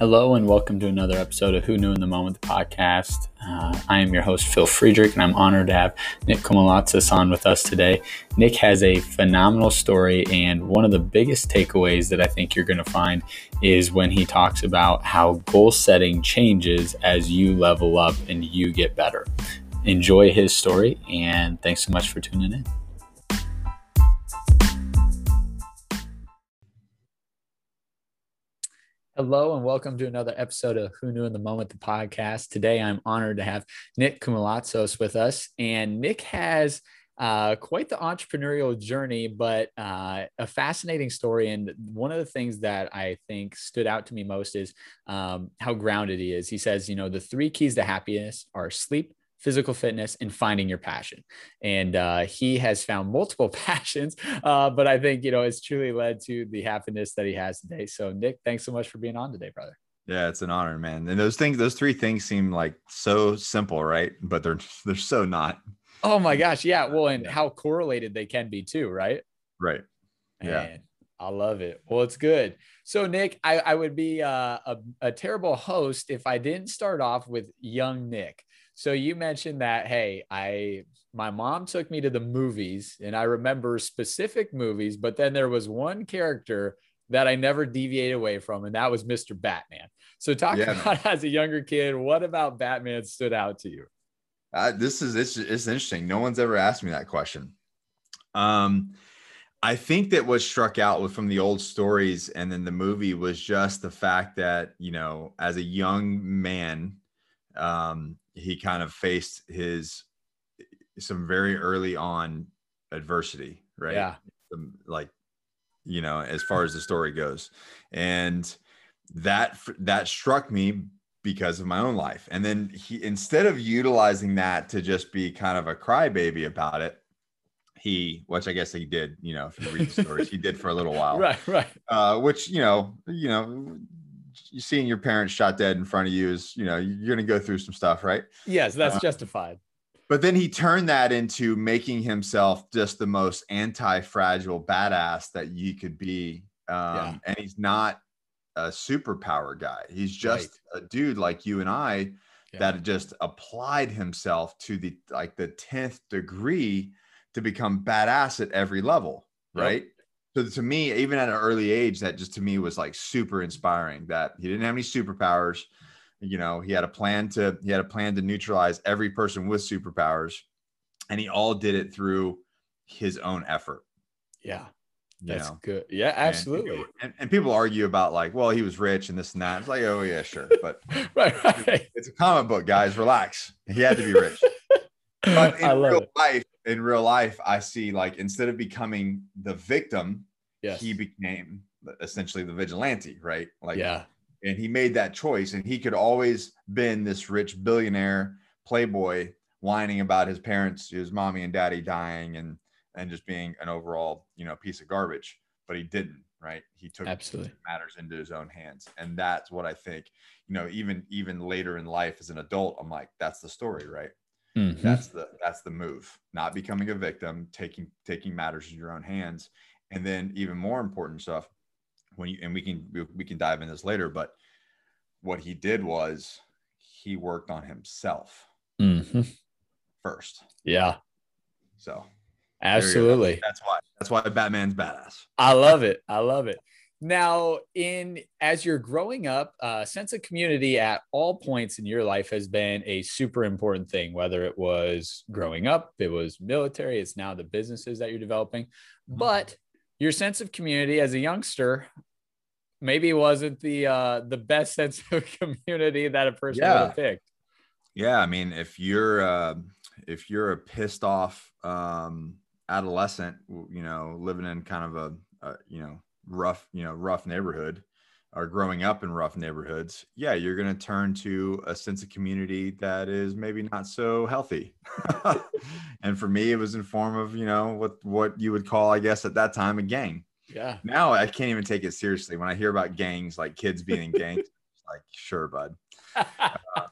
Hello, and welcome to another episode of Who Knew in the Moment, the podcast. Uh, I am your host, Phil Friedrich, and I'm honored to have Nick Komolatzis on with us today. Nick has a phenomenal story, and one of the biggest takeaways that I think you're going to find is when he talks about how goal setting changes as you level up and you get better. Enjoy his story, and thanks so much for tuning in. Hello and welcome to another episode of Who Knew in the Moment, the podcast. Today I'm honored to have Nick Komolatzis with us. And Nick has uh, quite the entrepreneurial journey, but uh, a fascinating story. And one of the things that I think stood out to me most is um, how grounded he is. He says, you know, the three keys to happiness are sleep, physical fitness and finding your passion. And uh, he has found multiple passions, uh, but I think, you know, it's truly led to the happiness that he has today. So, Nick, thanks so much for being on today, brother. Yeah, it's an honor, man. And those things, those three things seem like so simple, right? But they're they're so not. Oh my gosh, yeah. Well, and how correlated they can be too, right? Right. Yeah. Man, I love it. Well, it's good. So, Nick, I, I would be uh, a, a terrible host if I didn't start off with young Nick. So you mentioned that, hey, I my mom took me to the movies and I remember specific movies, but then there was one character that I never deviated away from, and that was Mr. Batman. So talk yeah, about as a younger kid, what about Batman stood out to you? Uh, this is it's, it's interesting. No one's ever asked me that question. Um, I think that what struck out with from the old stories and then the movie was just the fact that you know, as a young man, um, he kind of faced his some very early on adversity, right? Yeah. Some, like, you know, as far as the story goes. And that that struck me because of my own life. And then he instead of utilizing that to just be kind of a crybaby about it, he, which I guess he did, you know, if you read the stories, he did for a little while. Right, right. Uh, which, you know, you know, seeing your parents shot dead in front of you is, you know, you're going to go through some stuff, right? Yes, that's uh, justified. But then he turned that into making himself just the most anti-fragile badass that you could be. Um, yeah. And he's not a superpower guy. He's just right. a dude like you and I yeah. that just applied himself to the like the 10th degree to become badass at every level, right? Yep so to me, even at an early age, that just to me was like super inspiring. That he didn't have any superpowers. You know, he had a plan to he had a plan to neutralize every person with superpowers, and he all did it through his own effort. Yeah, that's know? good. Yeah, absolutely. And people, and, and people, argue about like, well, he was rich and this and that. It's like, oh yeah, sure, but right, right. it's a comic book, guys. Relax. He had to be rich. but in real it. life, in real life, I see like instead of becoming the victim, yes. he became essentially the vigilante, right? Like, yeah. And he made that choice, and he could always been this rich billionaire playboy whining about his parents, his mommy and daddy dying, and and just being an overall, you know, piece of garbage. But he didn't, right? He took absolutely matters into his own hands, and that's what I think. You know, even even later in life as an adult, I'm like, that's the story, right? Mm-hmm. That's the that's the move. Not becoming a victim, taking taking matters in your own hands, and then even more important stuff when you and we can we can dive into this later, but what he did was he worked on himself mm-hmm. first. Yeah. So absolutely. That's why that's why Batman's badass. I love it. I love it. Now, in as you're growing up, a uh, sense of community at all points in your life has been a super important thing. Whether it was growing up, it was military, it's now the businesses that you're developing. Mm-hmm. But your sense of community as a youngster maybe wasn't the uh, the best sense of community that a person yeah. would have picked. Yeah, I mean, if you're uh, if you're a pissed off um, adolescent, you know, living in kind of a, a you know rough, you know, rough neighborhood or growing up in rough neighborhoods, yeah, you're going to turn to a sense of community that is maybe not so healthy. and for me, it was in form of, you know, what, what you would call, I guess, at that time, a gang. Yeah. Now I can't even take it seriously. When I hear about gangs, like kids being in gangs, like, sure, bud. Uh,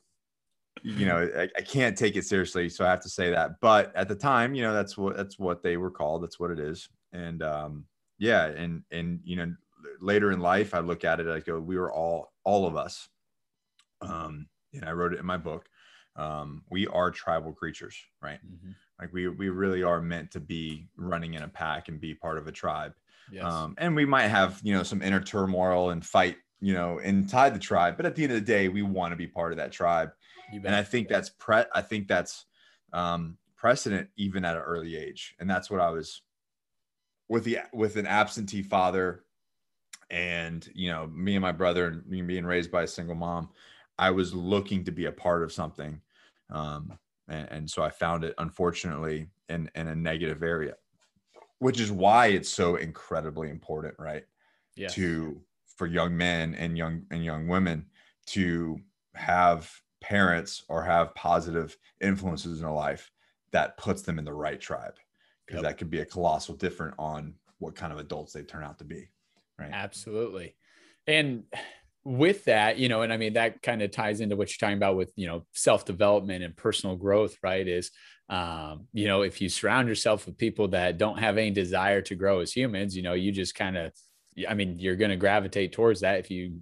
you know, I, I, can't take it seriously. So I have to say that. But at the time, you know, that's what, that's what they were called. That's what it is. And, um, yeah. And, and, you know, later in life, I look at it, I go, we were all, all of us. Um, and I wrote it in my book. Um, we are tribal creatures, right? Mm-hmm. Like we, we really are meant to be running in a pack and be part of a tribe. Yes. Um, and we might have, you know, some inner turmoil and fight, you know, inside the tribe, but at the end of the day, we want to be part of that tribe. And I think that's pre, I think that's, um, precedent even at an early age. And that's what I was with the, with an absentee father and, you know, me and my brother and me being raised by a single mom, I was looking to be a part of something. Um, and, and so I found it unfortunately in, in a negative area, which is why it's so incredibly important, right? Yes. To, for young men and young and young women to have parents or have positive influences in their life that puts them in the right tribe because yep. that could be a colossal different on what kind of adults they turn out to be right absolutely and with that you know and i mean that kind of ties into what you're talking about with you know self-development and personal growth right is um, you know if you surround yourself with people that don't have any desire to grow as humans you know you just kind of i mean you're going to gravitate towards that if you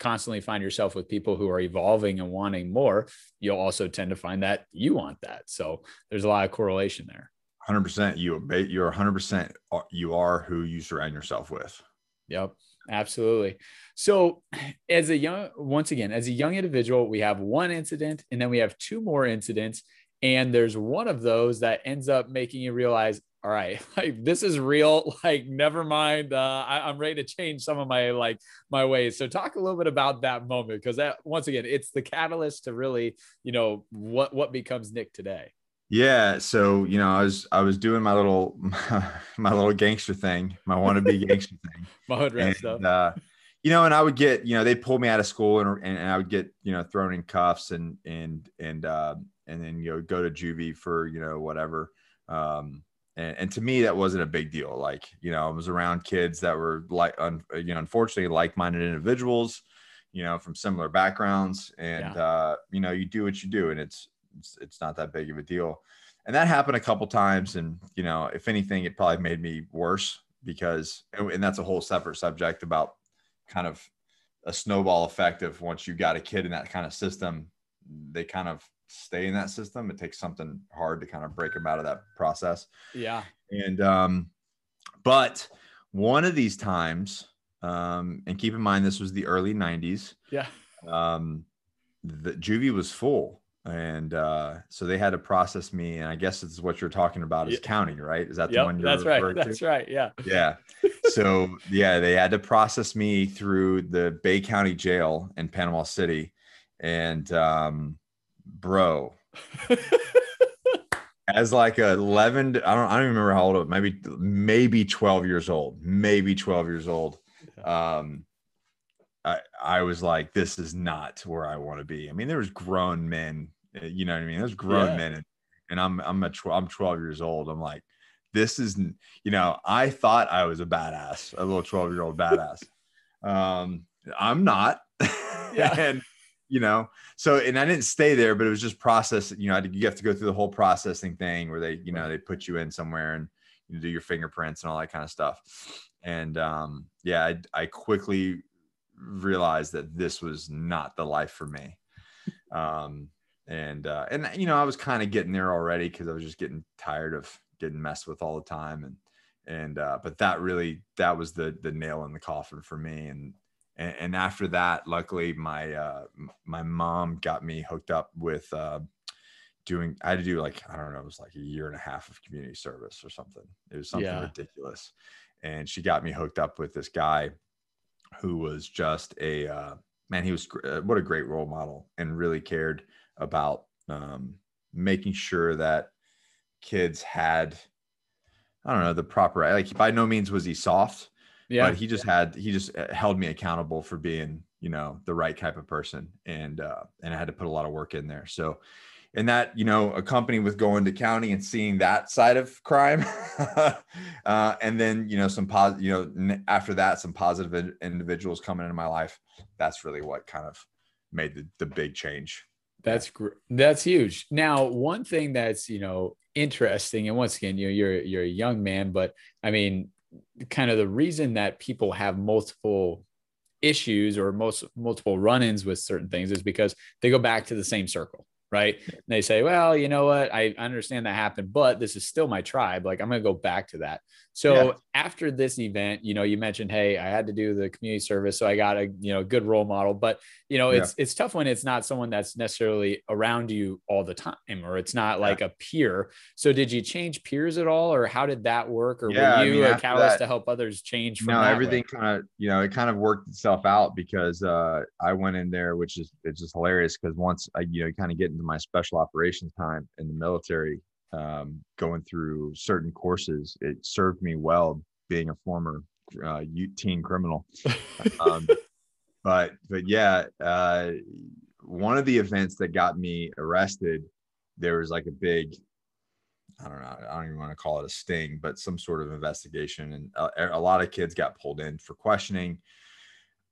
constantly find yourself with people who are evolving and wanting more, you'll also tend to find that you want that. So there's a lot of correlation there. 100% you you're 100% uh, you are who you surround yourself with. Yep. Absolutely. So, as a young, once again, as a young individual, we have one incident and then we have two more incidents. And there's one of those that ends up making you realize, all right, like this is real. Like, never mind. Uh, I, am ready to change some of my like my ways. So, talk a little bit about that moment because that once again, it's the catalyst to really, you know, what what becomes Nick today. Yeah. So, you know, I was I was doing my little my little gangster thing, my wannabe gangster thing, my hood rat stuff. Uh, you know, and I would get, you know, they pulled me out of school and, and I would get, you know, thrown in cuffs and and and uh, and then you know go to juvie for you know whatever. Um, and, and to me that wasn't a big deal like you know i was around kids that were like un, you know unfortunately like-minded individuals you know from similar backgrounds and yeah. uh you know you do what you do and it's, it's it's not that big of a deal and that happened a couple times and you know if anything it probably made me worse because and that's a whole separate subject about kind of a snowball effect of once you got a kid in that kind of system they kind of stay in that system. It takes something hard to kind of break them out of that process. Yeah. And um, but one of these times, um, and keep in mind this was the early 90s. Yeah. Um, the juvie was full. And uh, so they had to process me, and I guess this is what you're talking about is yeah. county, right? Is that the yep, one you're that's right? That's right. Yeah. Yeah. so yeah, they had to process me through the Bay County Jail in Panama City, and um, bro. as like a 11 i don't i don't even remember how old it maybe maybe 12 years old maybe 12 years old um i i was like this is not where i want to be. I mean there was grown men eh, you know what i mean? There's grown yeah. men and, and i'm i'm a tw- i'm 12 years old. I'm like this is you know i thought i was a badass a little 12 year old badass. Um i'm not. Yeah. and you know so and i didn't stay there but it was just process you know you have to go through the whole processing thing where they you know they put you in somewhere and you do your fingerprints and all that kind of stuff. And um yeah i, I quickly realized that this was not the life for me um and uh and you know i was kind of getting there already because i was just getting tired of getting messed with all the time and and uh but that really that was the the nail in the coffin for me and and, and after that, luckily, my uh, my mom got me hooked up with uh, doing. I had to do like I don't know, it was like a year and a half of community service or something. It was something yeah. ridiculous, and she got me hooked up with this guy who was just a uh, man. He was uh, what a great role model, and really cared about um, making sure that kids had I don't know the proper like by no means was he soft yeah. But he just had he just uh, held me accountable for being, you know, the right type of person. And uh and I had to put a lot of work in there. So and that, you know, accompanied with going to county and seeing that side of crime. uh, and then, you know, some positive, you know, after that, some positive individuals coming into my life. That's really what kind of made the, the big change. That's great. That's huge. Now, one thing that's, you know, interesting, and once again, you know, you're, you're a young man, but I mean, kind of the reason that people have multiple issues or most multiple run-ins with certain things is because they go back to the same circle right? And they say, well, you know what? I understand that happened, but this is still my tribe. Like I'm going to go back to that. So yeah. after this event, you know, you mentioned, hey, I had to do the community service, so I got a you know good role model. But you know, it's yeah. it's tough when it's not someone that's necessarily around you all the time, or it's not like yeah. a peer. So did you change peers at all, or how did that work? Or were you I mean, a catalyst to help others change? From no, everything kind of you know it kind of worked itself out because uh, I went in there, which is it's just hilarious because once I you know kind of get into my special operations time in the military um, going through certain courses, it served me well being a former uh, teen criminal. Um, but but yeah, uh, one of the events that got me arrested, there was like a big, I don't know, I don't even want to call it a sting, but some sort of investigation, and a, a lot of kids got pulled in for questioning.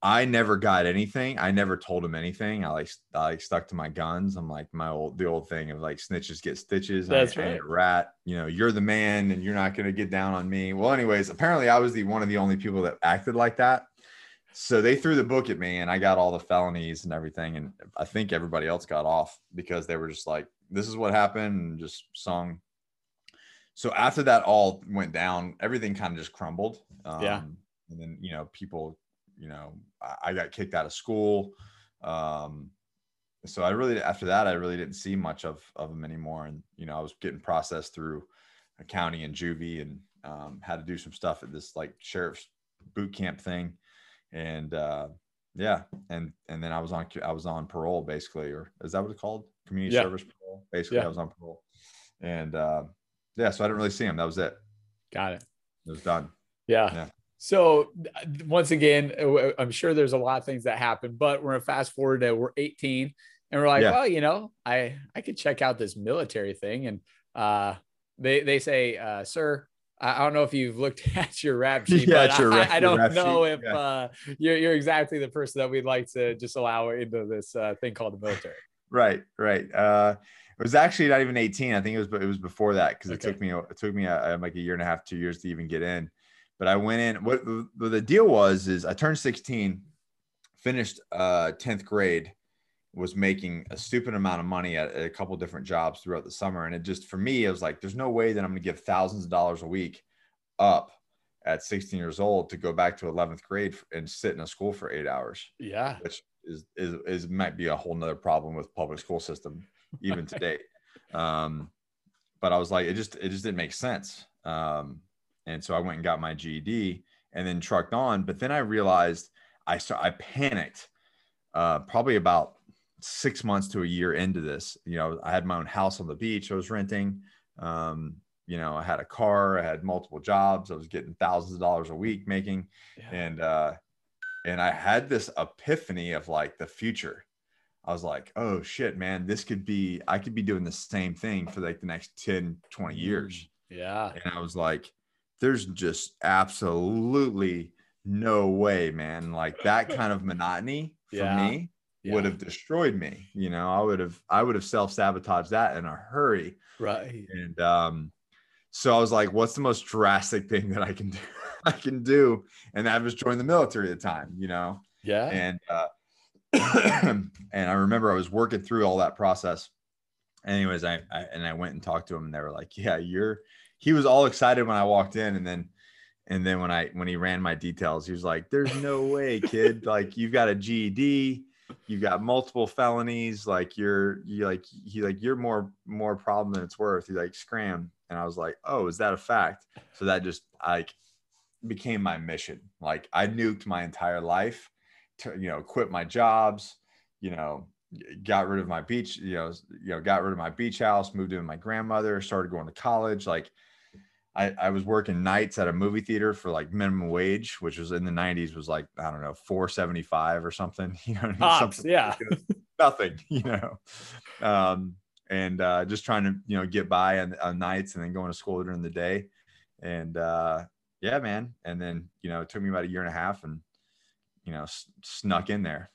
I never got anything. I never told him anything. I like I like stuck to my guns. I'm like my old the old thing of like snitches get stitches. That's I, right. I rat. You know, you're the man, and you're not gonna get down on me. Well, anyways, apparently I was the one of the only people that acted like that. So they threw the book at me, and I got all the felonies and everything. And I think everybody else got off because they were just like, "This is what happened," and just sung. So after that all went down, everything kind of just crumbled. Um, yeah. And then you know people you know, I got kicked out of school. Um, so I really, after that, I really didn't see much of, of them anymore. And, you know, I was getting processed through a county and juvie and um, had to do some stuff at this like sheriff's boot camp thing. And, uh, yeah. And, and then I was on, I was on parole basically, or is that what it's called? Community yeah. service parole. Basically yeah. I was on parole and, uh, yeah, so I didn't really see him. That was it. Got it. It was done. Yeah. yeah. So once again, uh, I'm sure there's a lot of things that happen, but we're gonna fast forward to we're 18 and we're like, yeah. well, you know, I I could check out this military thing, and uh, they they say, uh, sir, I don't know if you've looked at your rap sheet, yeah, but I, rap, I, don't know sheet. if yeah. uh, you're, you're exactly the person that we'd like to just allow into this uh, thing called the military. Right, right. Uh, it was actually not even 18. I think it was, it was before that because okay. it took me, it took me a, like a year and a half, two years to even get in. But I went in. What, what the deal was is I turned 16, finished uh, 10th grade, was making a stupid amount of money at, at a couple different jobs throughout the summer, and it just for me it was like there's no way that I'm going to give thousands of dollars a week up at 16 years old to go back to 11th grade and sit in a school for eight hours. Yeah, which is is, is might be a whole nother problem with public school system even today. um, but I was like, it just it just didn't make sense. Um, and so I went and got my GED and then trucked on. But then I realized I saw I panicked uh, probably about six months to a year into this. You know, I had my own house on the beach I was renting. Um, you know, I had a car, I had multiple jobs, I was getting thousands of dollars a week making, yeah. and uh, and I had this epiphany of like the future. I was like, oh shit, man, this could be, I could be doing the same thing for like the next 10, 20 years. Yeah. And I was like, there's just absolutely no way, man. Like that kind of monotony for yeah. me yeah. would have destroyed me. You know, I would have I would have self-sabotaged that in a hurry. Right. And um so I was like, what's the most drastic thing that I can do? I can do. And that was join the military at the time, you know? Yeah. And uh and I remember I was working through all that process. Anyways, I, I and I went and talked to him and they were like, Yeah, you're he was all excited when I walked in, and then and then when I when he ran my details, he was like, "There's no way, kid. like you've got a GED, you've got multiple felonies. Like you're you like he like you're more more problem than it's worth." He's like, "Scram," and I was like, "Oh, is that a fact?" So that just like became my mission. Like I nuked my entire life to you know quit my jobs, you know got rid of my beach you know you know got rid of my beach house moved in with my grandmother started going to college like I, I was working nights at a movie theater for like minimum wage, which was in the 90s was like, I don't know, 475 or something. You know, Pops, yeah. nothing, you know. Um, and uh, just trying to, you know, get by on, on nights and then going to school during the day. And uh, yeah, man. And then, you know, it took me about a year and a half and, you know, s- snuck in there.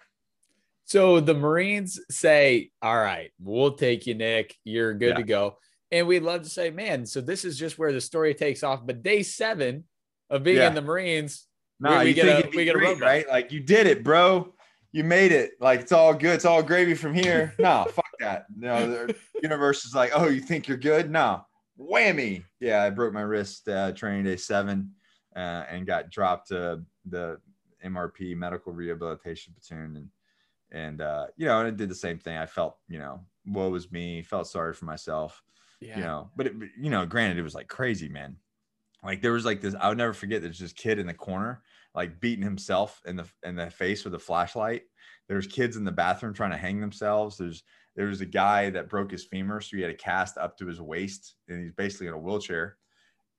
So the Marines say, All right, we'll take you, Nick. You're good yeah. to go. And we'd love to say, man, so this is just where the story takes off. But day seven, of being yeah. in the Marines. No, we, we get a we get great, a right? Like you did it, bro. You made it. Like it's all good. It's all gravy from here. no, fuck that. No, the universe is like, oh, you think you're good? No, whammy. Yeah, I broke my wrist uh, training day seven, uh, and got dropped to the MRP medical rehabilitation platoon, and and uh, you know, and I did the same thing. I felt, you know, woe was me. Felt sorry for myself. Yeah. You know, but it, you know, granted, it was like crazy, man. Like there was like this. I would never forget. There's this kid in the corner, like beating himself in the in the face with a flashlight. There's kids in the bathroom trying to hang themselves. There's there was a guy that broke his femur, so he had a cast up to his waist, and he's basically in a wheelchair.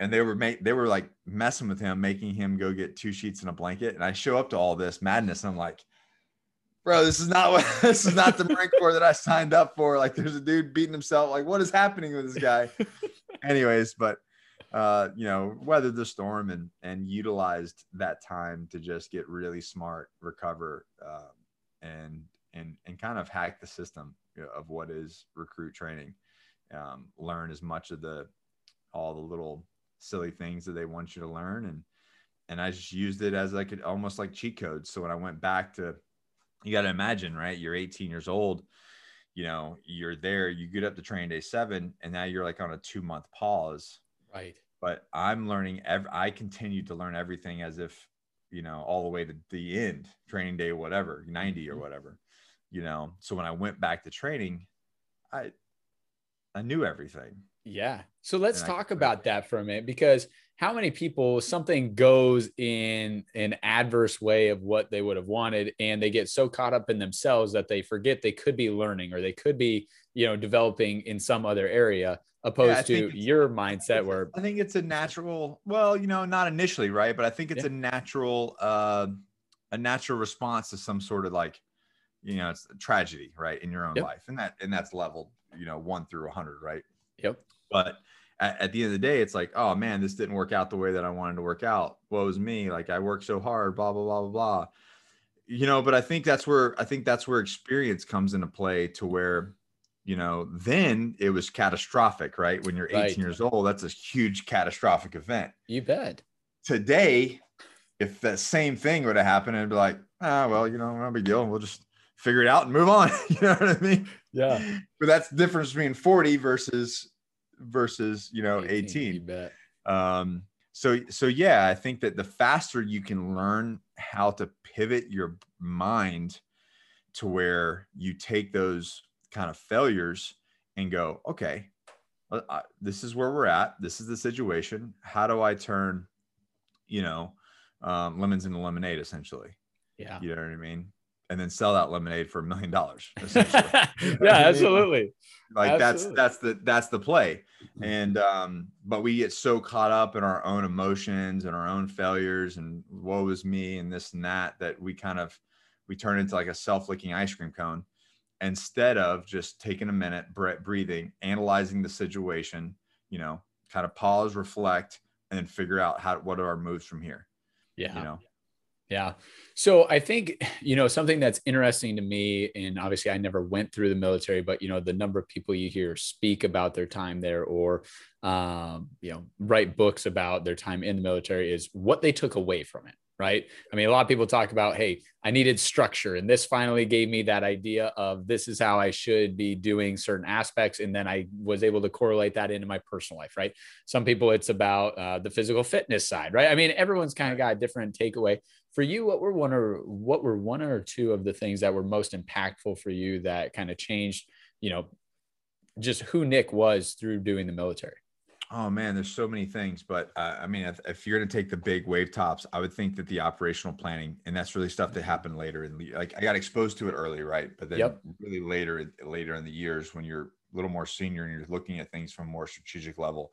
And they were make they were like messing with him, making him go get two sheets and a blanket. And I show up to all this madness, and I'm like, bro, this is not what this is not the Marine Corps that I signed up for. Like, there's a dude beating himself. Like, what is happening with this guy? Anyways, but uh, you know, weathered the storm and and utilized that time to just get really smart, recover, um, and and and kind of hack the system of what is recruit training. Um, learn as much of the all the little silly things that they want you to learn and and I just used it as like it almost like cheat codes. So when I went back to you got to imagine, right? You're 18 years old, you know, you're there, you get up to training day seven, and now you're like on a two month pause. Right. But I'm learning, ev- I continue to learn everything as if, you know, all the way to the end, training day, whatever, 90 or mm-hmm. whatever, you know. So when I went back to training, I, I knew everything. Yeah. So let's talk about that for a minute because how many people something goes in an adverse way of what they would have wanted and they get so caught up in themselves that they forget they could be learning or they could be you know developing in some other area opposed yeah, to your mindset where i think it's a natural well you know not initially right but i think it's yeah. a natural uh a natural response to some sort of like you know it's tragedy right in your own yep. life and that and that's leveled you know one through a 100 right yep but at, at, the end of the day, it's like, oh man, this didn't work out the way that I wanted to work out. What was me? Like I worked so hard, blah, blah, blah, blah, blah. You know, but I think that's where I think that's where experience comes into play to where, you know, then it was catastrophic, right? When you're 18 right. years old, that's a huge catastrophic event. You bet. Today, if that same thing would have happened, it'd be like, ah, well, you know, no big deal. We'll just figure it out and move on. you know what I mean? Yeah. But that's the difference between 40 versus versus you know 18, 18. You bet. Um, so so yeah, I think that the faster you can learn how to pivot your mind to where you take those kind of failures and go, okay, uh, this is where we're at. This is the situation. How do I turn, you know, um, lemons into lemonade, essentially? Yeah. You know what I mean? And then sell that lemonade for a million dollars. Yeah, absolutely. Like absolutely. that's that's the that's the play. And um, but we get so caught up in our own emotions and our own failures and woe is me and this and that that we kind of we turn into like a self-licking ice cream cone instead of just taking a minute, breathing, analyzing the situation, you know, kind of pause, reflect, and then figure out how what are our moves from here. Yeah. You know. Yeah. So I think, you know, something that's interesting to me, and obviously I never went through the military, but, you know, the number of people you hear speak about their time there or, um, you know, write books about their time in the military is what they took away from it right? I mean, a lot of people talk about, hey, I needed structure, and this finally gave me that idea of this is how I should be doing certain aspects, and then I was able to correlate that into my personal life, right? Some people, it's about uh, the physical fitness side, right? I mean, everyone's kind of got a different takeaway. For you, what were one or what were one or two of the things that were most impactful for you that kind of changed, you know, just who Nick was through doing the military? Oh man, there's so many things, but uh, I mean, if, if, you're going to take the big wave tops, I would think that the operational planning, and that's really stuff that happened later. And like I got exposed to it early, right? But then yep. really later, later in the years, when you're a little more senior and you're looking at things from a more strategic level,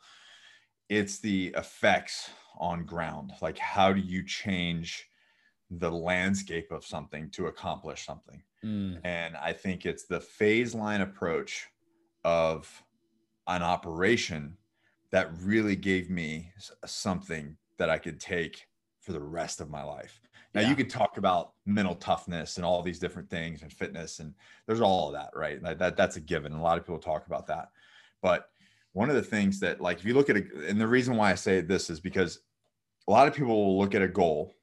it's the effects on ground. Like how do you change the landscape of something to accomplish something? Mm. And I think it's the phase line approach of an operation that really gave me something that I could take for the rest of my life. Now yeah. you could talk about mental toughness and all these different things and fitness and there's all of that, right? That, that that's a given. A lot of people talk about that. But one of the things that like if you look at it, and the reason why I say this is because a lot of people will look at a goal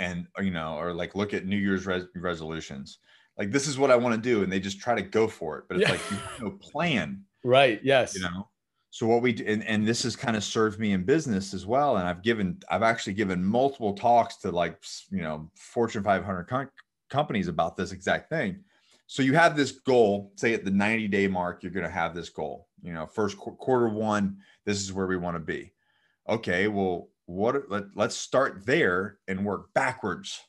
and uh, you know or like look at new year's res- resolutions. Like this is what i want to do and they just try to go for it but it's yeah. like you have no plan right yes. you know? So what we and, and this has kind of served me in business as well and i've given i've actually given multiple talks to like you know fortune 500 com- companies about this exact thing. So you have this goal say at the 90 day mark you're going to have this goal you know first qu- quarter one this is where we want to be. Okay well what let, let's start there and work backwards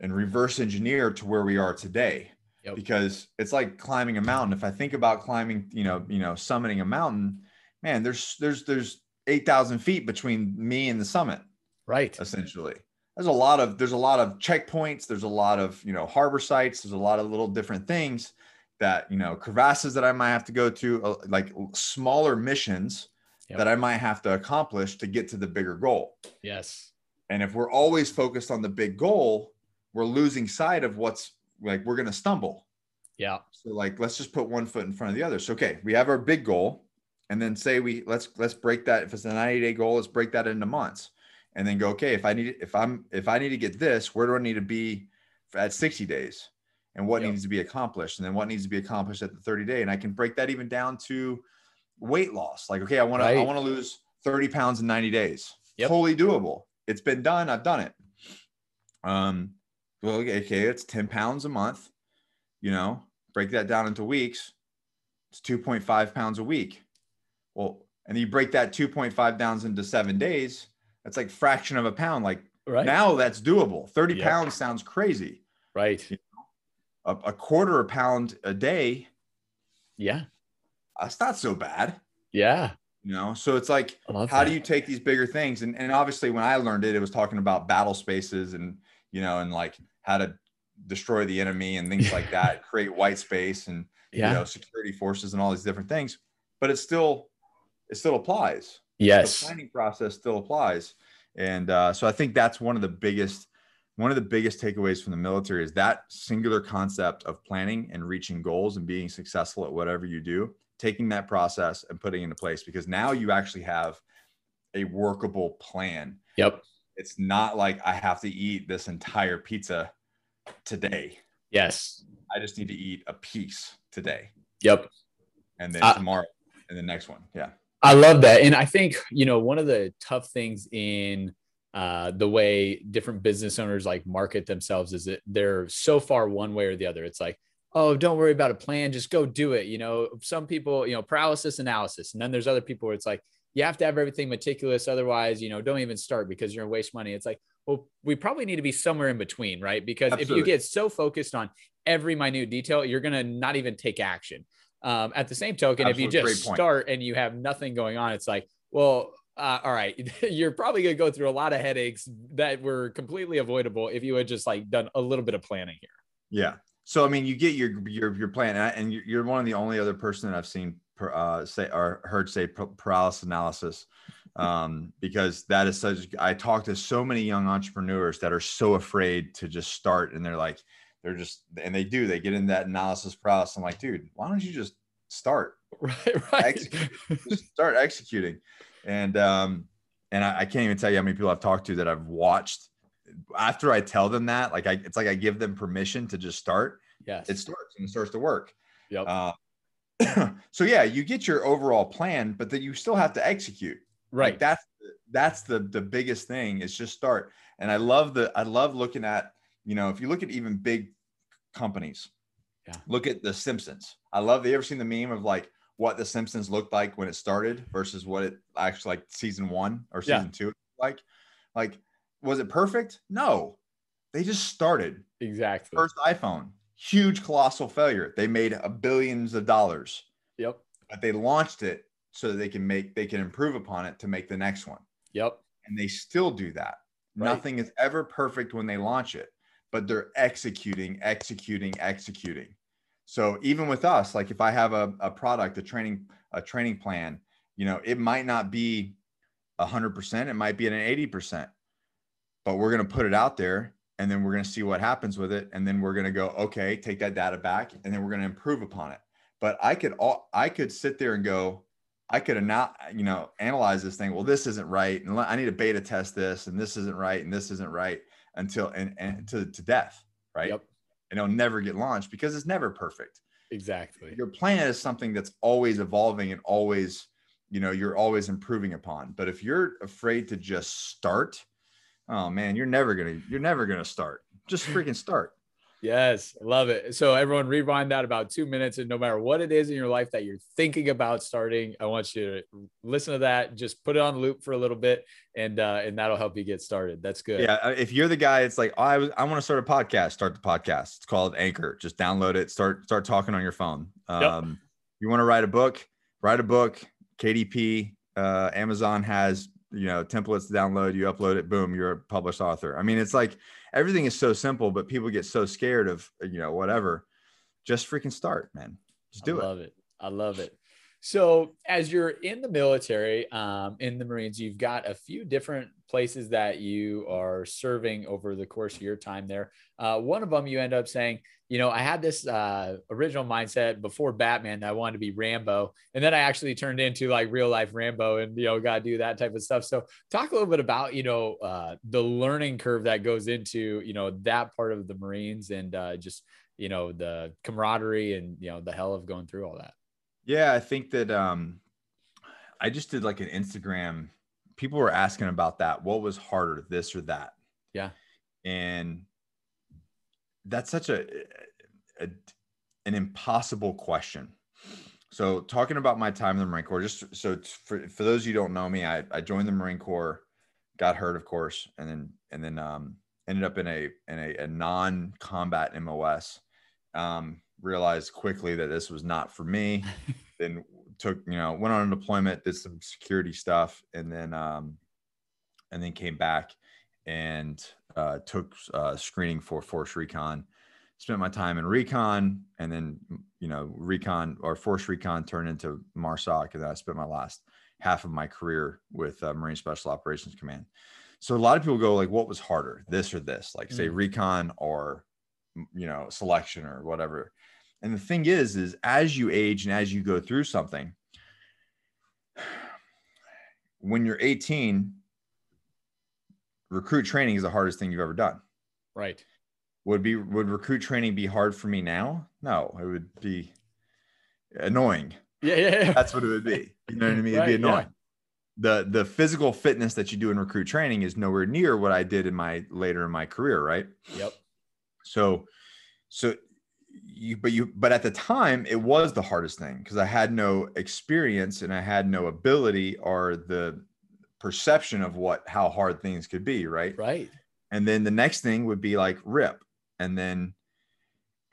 and reverse engineer to where we are today. Yep. because it's like climbing a mountain. If i think about climbing you know you know summiting a mountain man there's there's there's 8000 feet between me and the summit right. essentially. There's a lot of there's a lot of checkpoints. There's a lot of you know harbor sites. There's a lot of little different things that you know crevasses that i might have to go to uh, like smaller missions yep. that I might have to accomplish to get to the bigger goal. Yes. And if we're always focused on the big goal, we're losing sight of what's like we're going to stumble. Yeah. So like let's just put one foot in front of the other. So okay, we have our big goal and then say we let's let's break that if it's a 90 day goal, let's break that into months. And then go, okay, if I need if I'm if I need to get this, where do I need to be at 60 days? And what yep. needs to be accomplished? And then what needs to be accomplished at the 30 day? And I can break that even down to weight loss. Like, okay, I want right. to I want to lose 30 pounds in 90 days. Yep. Totally doable. It's been done. I've done it. Um, well, okay, it's 10 pounds a month. You know, break that down into weeks. It's 2.5 pounds a week. Well, and you break that 2.5 down into seven days. That's like fraction of a pound. Like right. now that's doable. 30 yep. pounds sounds crazy. Right. You know, a, a quarter a pound a day. Yeah that's not so bad. Yeah. You know, so it's like, how that. do you take these bigger things? And, and obviously, when I learned it, it was talking about battle spaces and, you know, and like how to destroy the enemy and things like that, create white space and, yeah. you know, security forces and all these different things. But it still, it still applies. Yes. The planning process still applies. And uh, so I think that's one of the biggest, one of the biggest takeaways from the military is that singular concept of planning and reaching goals and being successful at whatever you do taking that process and putting into place because now you actually have a workable plan. Yep. It's not like I have to eat this entire pizza today. Yes. I just need to eat a piece today. Yep. And then tomorrow and the next one. Yeah. I love that. And I think, you know, one of the tough things in uh, the way different business owners like market themselves is that they're so far one way or the other. It's like, oh, don't worry about a plan, just go do it. You know, some people, you know, paralysis analysis. And then there's other people where it's like, you have to have everything meticulous. Otherwise, you know, don't even start because you're gonna waste money. It's like, well, we probably need to be somewhere in between, right? Because Absolutely. if you get so focused on every minute detail, you're gonna not even take action. Um, at the same token, Absolutely. if you just start and you have nothing going on, it's like, well, uh, all right, you're probably going to go through a lot of headaches that were completely avoidable if you had just like done a little bit of planning here. Yeah, so I mean, you get your your your plan, and you're one of the only other person that I've seen uh, say or heard say paralysis analysis, um, because that is such. I talk to so many young entrepreneurs that are so afraid to just start, and they're like, they're just, and they do. They get in that analysis paralysis. I'm like, dude, why don't you just start? Right, right. just start executing, and um, and I, I can't even tell you how many people I've talked to that I've watched after I tell them that, like I, it's like I give them permission to just start. Yes. It starts and it starts to work. Yep. Uh, so yeah, you get your overall plan, but then you still have to execute. Right. Like that's that's the the biggest thing is just start. And I love the I love looking at you know if you look at even big companies, yeah. Look at the Simpsons. I love. You ever seen the meme of like what the Simpsons looked like when it started versus what it actually like season one or season yeah. two like? Like was it perfect? No. They just started. Exactly. First iPhone, huge colossal failure. They made a billions of dollars. Yep. But they launched it so that they can make they can improve upon it to make the next one. Yep. And they still do that. Right. Nothing is ever perfect when they launch it, but they're executing, executing, executing. So even with us, like if I have a, a product, a training, a training plan, you know, it might not be a hundred percent, it might be at an 80%, but we're going to put it out there and then we're going to see what happens with it and then we're going to go okay take that data back and then we're going to improve upon it but i could all i could sit there and go I could not, you know, analyze this thing. Well, this isn't right, and I need to beta test this, and this isn't right, and this isn't right until and, and to to death, right? Yep. And it'll never get launched because it's never perfect. Exactly. Your plan is something that's always evolving and always, you know, you're always improving upon. But if you're afraid to just start, oh man, you're never gonna you're never gonna start. Just freaking start. Yes, love it. So everyone rewind that about two minutes, and no matter what it is in your life that you're thinking about starting, I want you to listen to that. Just put it on loop for a little bit, and uh, and that'll help you get started. That's good. Yeah, uh, if you're the guy, it's like oh, I was, I want to start a podcast. Start the podcast. It's called Anchor. Just download it. Start start talking on your phone. Um, yep. You want to write a book? Write a book. KDP. Uh, Amazon has you know templates download. You upload it. Boom, you're a published author. I mean, it's like everything is so simple, but people get so scared of, you know, whatever. Just freaking start, man. Just do it. I love it. it. I love it. So, as you're in the military, um, in the Marines, you've got a few different places that you are serving over the course of your time there. Uh, one of them, you end up saying, you know, I had this uh, original mindset before Batman that I wanted to be Rambo, and then I actually turned into like real life Rambo, and you know, got to do that type of stuff. So, talk a little bit about you know uh, the learning curve that goes into you know that part of the Marines, and uh, just you know the camaraderie and you know the hell of going through all that. Yeah, I think that um, I just did like an Instagram. People were asking about that. What was harder, this or that? Yeah. And that's such a, a an impossible question. So talking about my time in the Marine Corps, just so for, for those you don't know me, I, I joined the Marine Corps, got hurt, of course, and then and then um, ended up in a in a, a non-combat MOS. Um, realized quickly that this was not for me. then took, you know, went on a deployment, did some security stuff, and then um, and then came back and uh, took uh, screening for Force Recon. Spent my time in recon, and then you know, recon or Force Recon turned into MARSOC, and then I spent my last half of my career with uh, Marine Special Operations Command. So a lot of people go like, "What was harder, this or this?" Like say mm. recon or you know selection or whatever and the thing is, is as you age and as you go through something, when you're 18, recruit training is the hardest thing you've ever done. Right. Would be would recruit training be hard for me now? No, it would be annoying. Yeah, yeah, yeah. That's what it would be. You know what I mean? It'd right, be annoying. Yeah. The the physical fitness that you do in recruit training is nowhere near what I did in my later in my career, right? Yep. So so you but you but at the time it was the hardest thing because i had no experience and i had no ability or the perception of what how hard things could be right? Right. And then the next thing would be like rip and then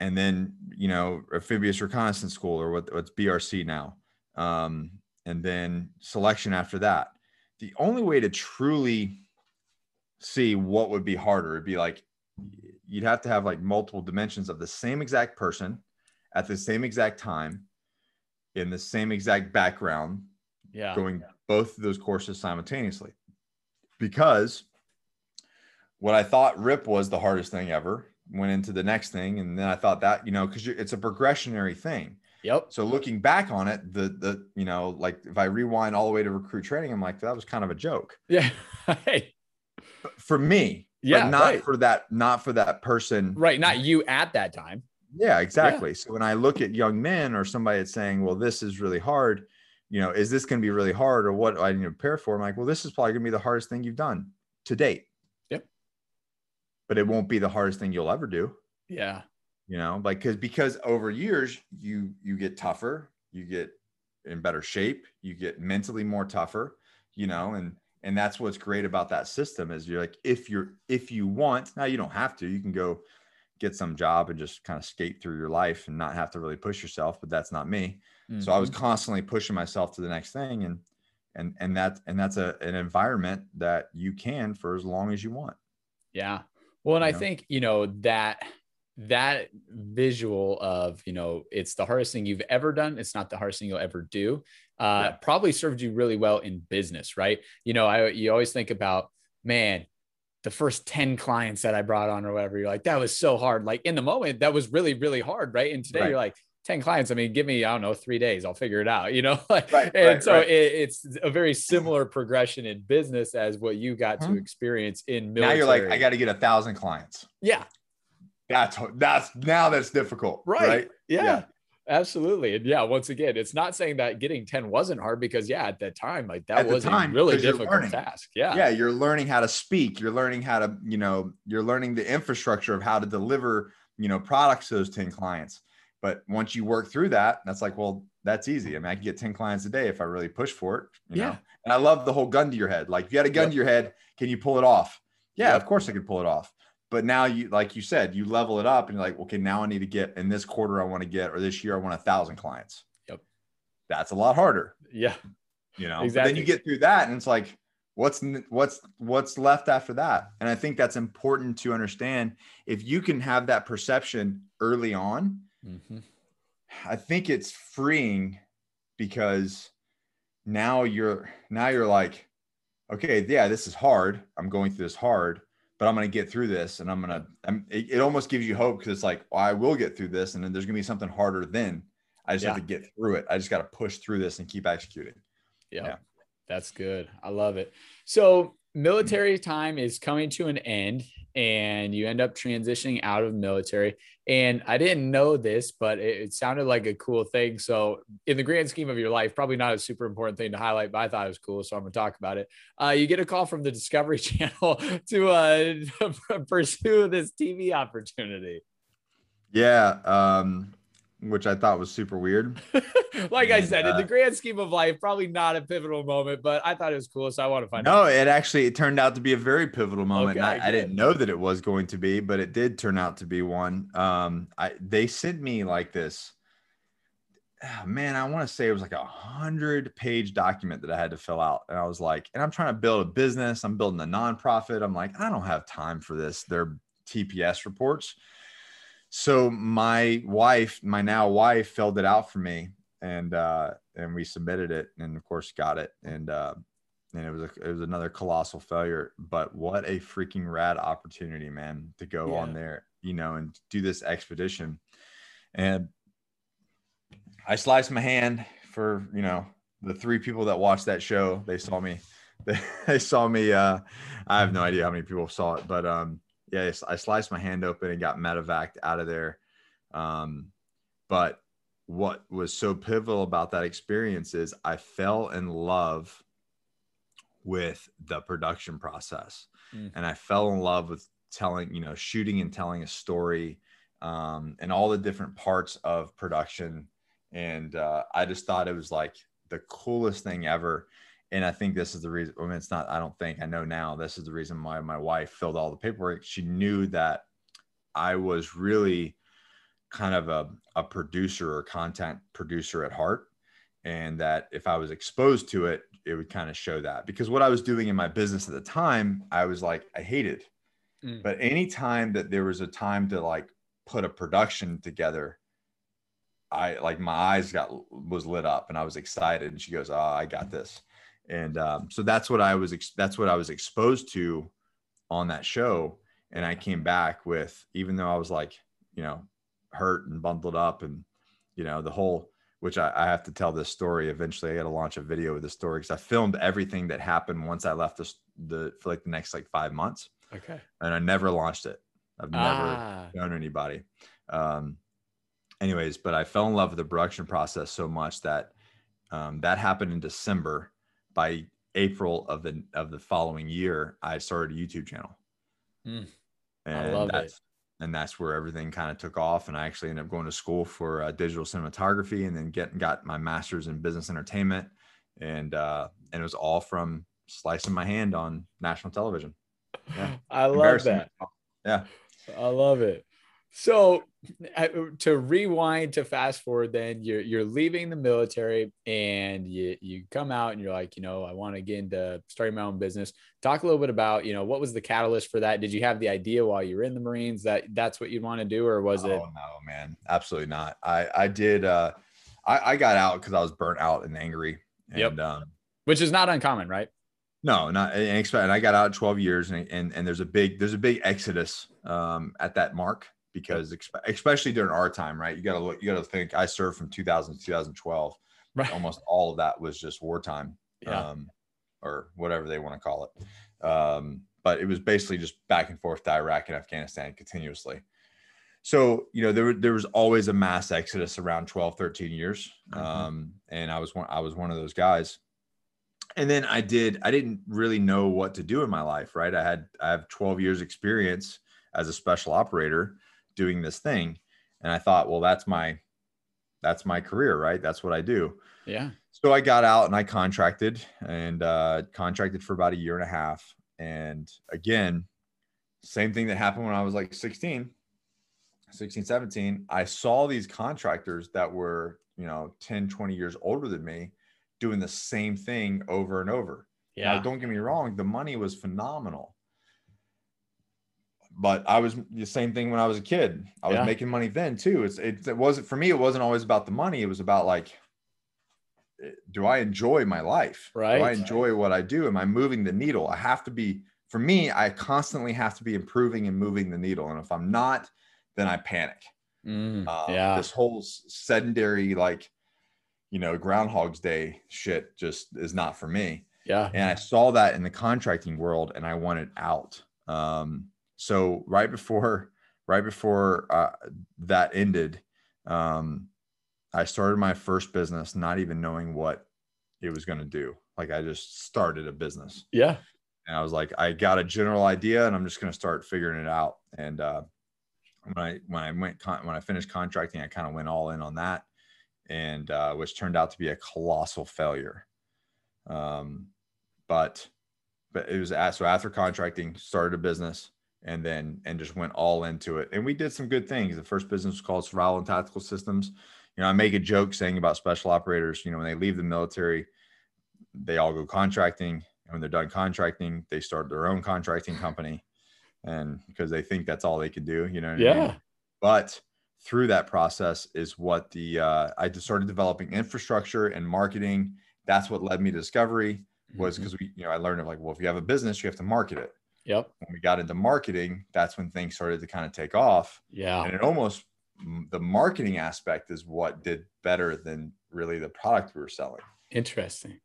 and then you know amphibious reconnaissance school or what, what's brc now um, and then selection after that. The only way to truly see what would be harder would be like you'd have to have like multiple dimensions of the same exact person at the same exact time in the same exact background yeah. going both of those courses simultaneously. Because what i thought rip was the hardest thing ever went into the next thing and then i thought that you know because it's a progressionary thing. Yep. So looking back on it the the you know like if i rewind all the way to recruit training i'm like that was kind of a joke. Yeah. Hey. for me yeah not right. for that not for that person. Right not you at that time. Yeah exactly. Yeah. so when i look at young men or somebody that's saying well this is really hard you know is this going to be really hard or what i need to prepare for? I'm like well this is probably going to be the hardest thing you've done to date. Yep. But it won't be the hardest thing you'll ever do. Yeah. You know like because because over years you you get tougher you get in better shape you get mentally more tougher you know and and that's what's great about that system is you're like if you're if you want now you don't have to you can go get some job and just kind of skate through your life and not have to really push yourself but that's not me mm-hmm. so i was mm-hmm. constantly pushing myself to the next thing and and and that and that's a an environment that you can for as long as you want yeah well and you i know? think you know that that visual of you know it's the hardest thing you've ever done it's not the hardest thing you'll ever do uh, yeah. probably served you really well in business right you know i you always think about man the first 10 clients that i brought on or whatever you're like that was so hard like in the moment that was really really hard right and today right. you're like 10 clients. I mean, give me, I don't know, three days, I'll figure it out, you know? Like, right, and right, so right. It, it's a very similar progression in business as what you got to experience in military. Now you're like, I got to get a thousand clients. Yeah. That's, that's now that's difficult. Right. Yeah. yeah. Absolutely. And yeah, once again, it's not saying that getting 10 wasn't hard because yeah, at that time, like that was time, a really difficult task. Yeah. Yeah. You're learning how to speak. You're learning how to, you know, you're learning the infrastructure of how to deliver, you know, products to those 10 clients. But once you work through that, that's like, well, that's easy. I mean, I can get 10 clients a day if I really push for it. yeah. Know? And I love the whole gun to your head. Like if you had a gun yep. to your head, can you pull it off? Yeah, yep. of course I could pull it off. But now you, like you said, you level it up and you're like, okay, now I need to get in this quarter, I want to get, or this year, I want a thousand clients. Yep. That's a lot harder. Yeah. You know, exactly. then you get through that and it's like, what's, what's, what's left after that? And I think that's important to understand. If you can have that perception early on, mm-hmm. I think it's freeing because now you're, now you're like, okay, yeah, this is hard. I'm going through this hard but I'm going to get through this and I'm going to, it, it, almost gives you hope because it's like, well, I will get through this. And then there's going to be something harder then. I just yeah. have to get through it. I just got to push through this and keep executing. Yeah, yeah. That's good. I love it. So military time is coming to an end and you end up transitioning out of military. And I didn't know this, but it, it, sounded like a cool thing. So, in the grand scheme of your life, probably not a super important thing to highlight, but I thought it was cool. So, I'm going to talk about it. Uh, you get a call from the Discovery Channel to uh, pursue this TV opportunity. Yeah. Um, which I thought was super weird. like I said, uh, in the grand scheme of life, probably not a pivotal moment, but I thought it was cool, so I want to find no, out. No, it actually it turned out to be a very pivotal moment. Okay, I, I, didn't know that it was going to be, but it did turn out to be one. Um, I they sent me like this. Oh, man, I want to say it was like a hundred page document that I had to fill out, and I was like, and I'm trying to build a business. I'm building a nonprofit. I'm like, I don't have time for this. They're TPS reports so my wife, my now wife, filled it out for me, and uh, and we submitted it, and of course got it, and uh, and it was a, it was another colossal failure. But what a freaking rad opportunity, man, to go yeah. on there, you know, and do this expedition, and I sliced my hand for you know the three people that watched that show. They saw me, they, they saw me. Uh, I have no idea how many people saw it, but um, yeah, I sliced my hand open and got medevaced out of there. Um, but what was so pivotal about that experience is I fell in love with the production process, mm. and I fell in love with telling, you know, shooting and telling a story, um, and all the different parts of production. And uh, I just thought it was like the coolest thing ever and I think this is the reason. I mean, it's not. I don't think I know now. This is the reason why my wife filled all the paperwork. She knew that I was really kind of a, a producer or content producer at heart, and that if I was exposed to it, it would kind of show that. Because what I was doing in my business at the time, I was like, I hated. Mm. But anytime that there was a time to like put a production together, I like my eyes got was lit up and I was excited. And she goes, "Oh, I got this." And um, so that's what I was that's what I was exposed to on that show. And I came back with even though I was like you know hurt and bundled up and you know the whole which I, I have to tell this story eventually. I got to launch a video with the story because I filmed everything that happened once I left the, the for like the next like five months. Okay. And I never launched it. I've never ah. shown anybody. Um, anyways, but I fell in love with the production process so much that um, that happened in December by April of the of the following year, I started a YouTube channel. Mm, and that's, it. And that's where everything kind of took off. And I actually ended up going to school for uh, digital cinematography, and then getting got my master's in business entertainment. And uh, and it was all from slicing my hand on national television. Yeah, I love that. Yeah, I love it. So to rewind to fast forward, then you're you're leaving the military and you you come out and you're like, you know, I want to get into starting my own business. Talk a little bit about, you know, what was the catalyst for that? Did you have the idea while you were in the Marines that that's what you'd want to do, or was it oh, it? no, man, absolutely not. I I did. uh I, I got out because I was burnt out and angry. And, yep. Um, Which is not uncommon, right? No, not and, and I got out 12 years and, and and there's a big there's a big exodus um at that mark because especially during our time, right? You got to look, you got to think. I served from 2000 to 2012. Right. Almost all of that was just wartime, yeah. um, or whatever they want to call it. Um, but it was basically just back and forth to Iraq and Afghanistan continuously. So, you know, there, there was always a mass exodus around 12, 13 years. Mm-hmm. Um, and I was one, I was one of those guys. And then I did, I didn't really know what to do in my life, right? I had, I have 12 years experience as a special operator doing this thing. And I thought, well, that's my, that's my career, right? That's what I do. Yeah. So I got out and I contracted and uh, contracted for about a year and a half. And again, same thing that happened when I was like 16 16, 17, I saw these contractors that were, you know, 10, 20 years older than me doing the same thing over and over. Yeah. Now, don't get me wrong, the money was phenomenal. But I was the same thing when I was a kid. I was yeah. making money then too. It's it, it wasn't for me, it wasn't always about the money. It was about like, eh, do I enjoy my life? Right. Do I enjoy what I do? Am I moving the needle? I have to be for me, I constantly have to be improving and moving the needle. And if I'm not, then I panic. Mm, um, yeah. This whole sedentary, like, you know, Groundhog's Day shit just is not for me. Yeah. And I saw that in the contracting world and I wanted out. Um, so right before, right before uh, that ended, um, I started my first business, not even knowing what it was going to do. Like I just started a business. Yeah. And I was like, I got a general idea and I'm just going to start figuring it out. And, uh, when I when I went con- when I finished contracting, I kind of went all in on that, and uh, which turned out to be a colossal failure. Um, but but it was so after contracting, started a business, and then and just went all into it. And we did some good things. The first business was called Survival and Tactical Systems. You know, I make a joke saying about special operators. You know, when they leave the military, they all go contracting, and when they're done contracting, they start their own contracting company and because they think that's all they can do, you know. yeah. I mean? But through that process is what the uh, I just started developing infrastructure and marketing. That's what led me to discovery was because mm-hmm. we, you know, I learned of like, well, if you have a business, you have to market it. Yep. When we got into marketing, that's when things started to kind of take off. Yeah. And it almost the marketing aspect is what did better than really the product we were selling. Interesting.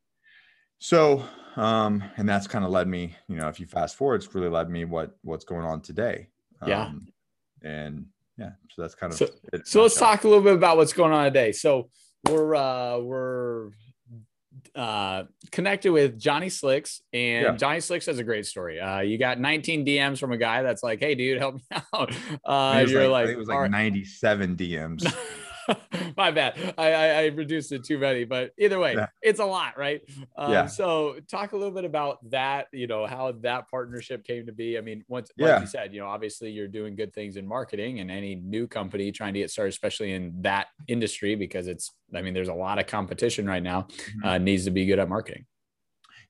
So, um, and that's kind of led me, you know, if you fast forward, it's really led me what what's going on today. Um, yeah. And yeah, so that's kind of so, so let's talk a little bit about what's going on today. So we're uh we're uh connected with Johnny Slicks and yeah. Johnny Slicks has a great story. Uh you got 19 DMs from a guy that's like, hey dude, help me out. Uh you're like, like it was like 97 DMs. My bad. I, I, I, reduced it too many, but either way, yeah. it's a lot, right? Um, yeah. So talk a little bit about that. You know how that partnership came to be. I mean, once like yeah. you said, you know, obviously you're doing good things in marketing, and any new company trying to get started, especially in that industry, because it's. I mean, there's a lot of competition right now. Mm-hmm. Uh, needs to be good at marketing.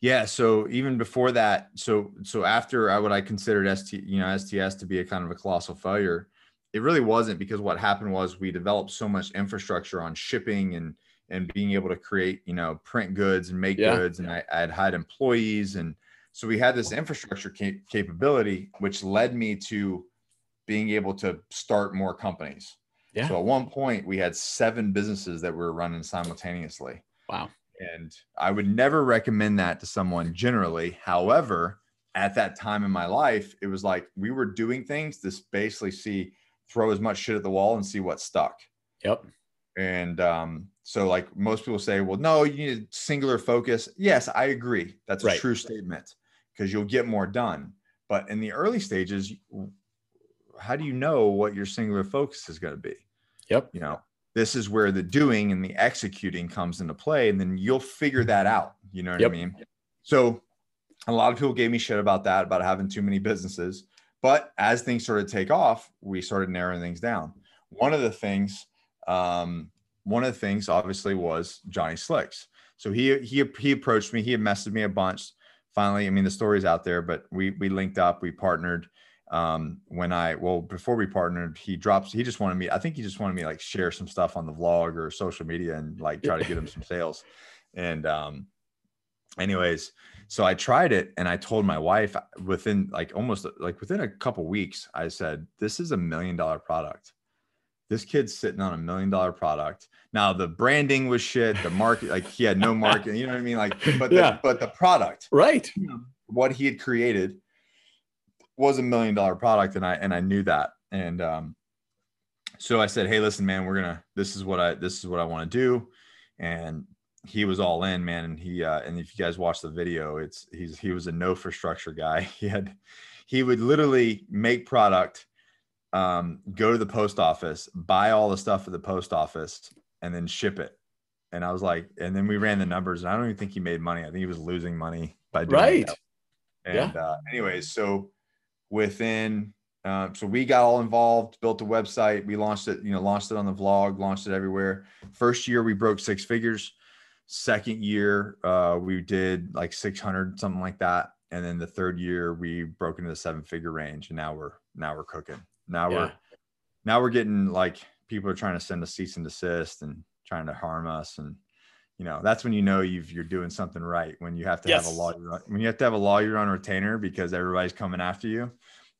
Yeah. So even before that, so so after I what I considered ST, you know, STS to be a kind of a colossal failure it really wasn't because what happened was we developed so much infrastructure on shipping and and being able to create you know print goods and make yeah. goods and I, I had hired employees and so we had this infrastructure cap- capability which led me to being able to start more companies yeah. so at one point we had seven businesses that we were running simultaneously wow and i would never recommend that to someone generally however at that time in my life it was like we were doing things to basically see throw as much shit at the wall and see what stuck. Yep. And um, so, like most people say, well, no, you need singular focus. Yes, I agree. That's a right. true statement because you'll get more done. But in the early stages, how do you know what your singular focus is going to be? Yep. You know, this is where the doing and the executing comes into play, and then you'll figure that out. You know what yep. I mean? So, a lot of people gave me shit about that, about having too many businesses. But as things started to take off, we started narrowing things down. One of the things, um, one of the things obviously was Johnny Slicks. So he he he approached me. He had messaged me a bunch. Finally, I mean the story's out there, but we we linked up. We partnered. Um, when I well before we partnered, he drops. He just wanted me. I think he just wanted me like share some stuff on the vlog or social media and like try to get him some sales. And um, anyways, so I tried it and I told my wife within like almost like within a couple weeks, I said, This is a million dollar product. This kid's sitting on a million dollar product. Now the branding was shit. The market, like he had no market, you know what I mean? Like, but the, yeah. but the product, right? What he had created was a million dollar product, and I and I knew that. And um, so I said, Hey, listen, man, we're gonna this is what I this is what I want to do. And he was all in, man. And he uh, and if you guys watch the video, it's he's he was a no for structure guy. He had he would literally make product, um, go to the post office, buy all the stuff at the post office, and then ship it. And I was like, and then we ran the numbers, and I don't even think he made money. I think he was losing money by doing right. That. And yeah. uh, anyways, so within uh, so we got all involved, built a website. We launched it, you know, launched it on the vlog, launched it everywhere. First year we broke six figures. Second year, uh, we did like 600, something like that. And then the third year, we broke into the seven figure range, and now we're now we're cooking. Now yeah. we're now we're getting like people are trying to send a cease and desist and trying to harm us, and you know that's when you know you've you're doing something right. When you have to yes. have a lawyer, when you have to have a lawyer on retainer because everybody's coming after you.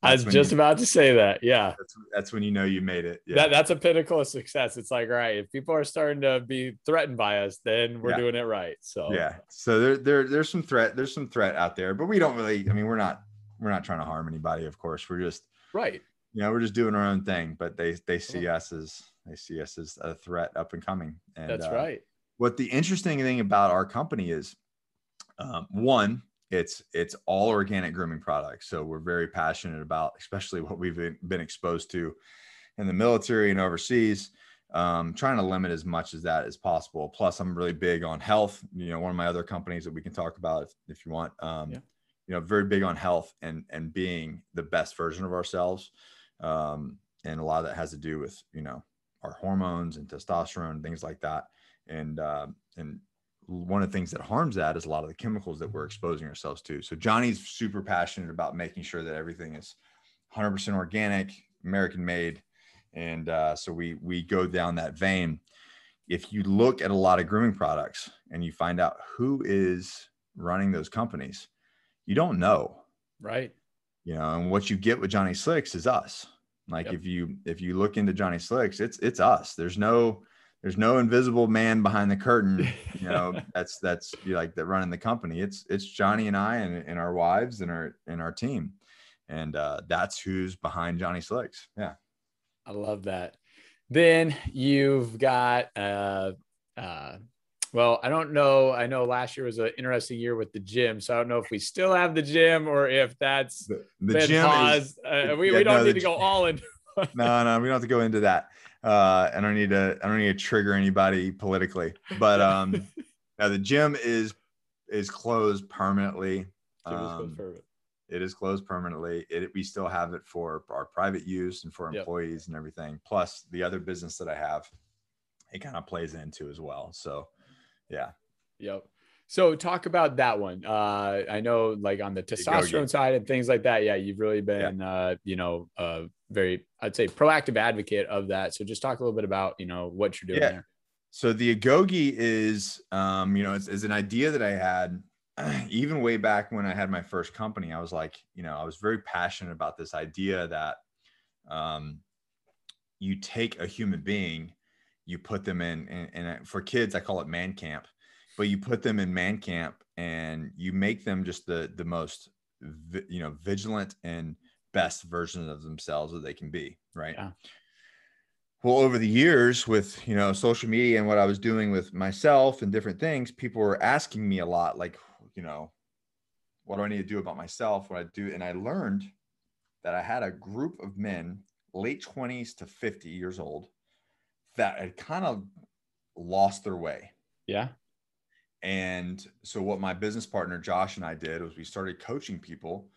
I was just you, about to say that. Yeah. That's, that's when you know you made it. Yeah. That, that's a pinnacle of success. It's like, all right, if people are starting to be threatened by us, then we're yeah. doing it right. So yeah. So there, there, there's some threat, there's some threat out there, but we don't really, I mean, we're not, we're not trying to harm anybody, of course. We're just right. You know, we're just doing our own thing, but they, they see us as, they see us as a threat up and coming. And that's uh, right. What the interesting thing about our company is, um, one, it's it's all organic grooming products so we're very passionate about especially what we've been exposed to in the military and overseas um, trying to limit as much as that as possible plus i'm really big on health you know one of my other companies that we can talk about if, if you want um, yeah. you know very big on health and and being the best version of ourselves um, and a lot of that has to do with you know our hormones and testosterone things like that and uh, and one of the things that harms that is a lot of the chemicals that we're exposing ourselves to. So Johnny's super passionate about making sure that everything is 100% organic, American made, and uh, so we we go down that vein. If you look at a lot of grooming products and you find out who is running those companies, you don't know, right? You know, and what you get with Johnny Slicks is us. Like yep. if you if you look into Johnny Slicks, it's it's us. There's no there's no invisible man behind the curtain you know that's that's like that running the company it's it's johnny and i and, and our wives and our and our team and uh, that's who's behind johnny slicks yeah i love that then you've got uh uh well, I don't know. I know last year was an interesting year with the gym, so I don't know if we still have the gym or if that's the, the gym paused. Is, uh, we, yeah, we don't no, need to go all in. no, no, we don't have to go into that. Uh, I don't need to. I don't need to trigger anybody politically, but um, now the gym is is closed permanently. Um, it is closed permanently. It, we still have it for our private use and for employees yep. and everything. Plus the other business that I have, it kind of plays into as well. So, yeah. Yep. So talk about that one. Uh, I know like on the testosterone side and things like that. Yeah, you've really been, yeah. uh, you know, uh, very, I'd say proactive advocate of that. So just talk a little bit about, you know, what you're doing yeah. there. So the Agoge is, um, you know, it's, it's an idea that I had even way back when I had my first company. I was like, you know, I was very passionate about this idea that um, you take a human being, you put them in, and for kids, I call it man camp but you put them in man camp and you make them just the the most you know vigilant and best version of themselves that they can be right? Yeah. well over the years with you know social media and what i was doing with myself and different things people were asking me a lot like you know what do i need to do about myself? What i do and i learned that i had a group of men late 20s to 50 years old that had kind of lost their way. Yeah. And so what my business partner Josh and I did was we started coaching people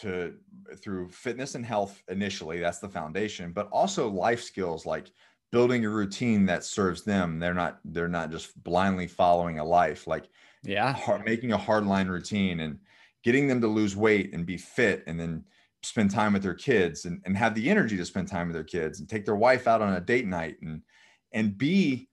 to through fitness and health initially, that's the foundation, but also life skills like building a routine that serves them. They're not they're not just blindly following a life like yeah, hard, making a hardline routine and getting them to lose weight and be fit and then spend time with their kids and, and have the energy to spend time with their kids and take their wife out on a date night and and be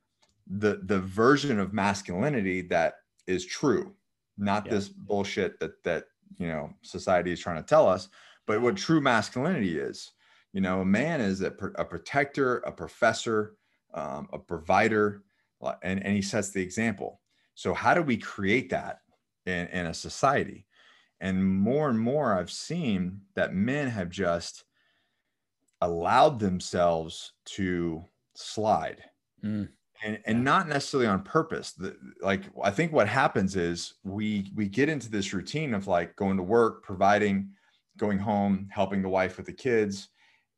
the the version of masculinity that is true not yeah. this bullshit that that you know society is trying to tell us, but what true masculinity is. You know, a man is a, a protector, a professor, um, a provider, and, and he sets the example. So, how do we create that in, in a society? And more and more, I've seen that men have just allowed themselves to slide. Mm. And, and not necessarily on purpose. The, like I think what happens is we we get into this routine of like going to work, providing, going home, helping the wife with the kids,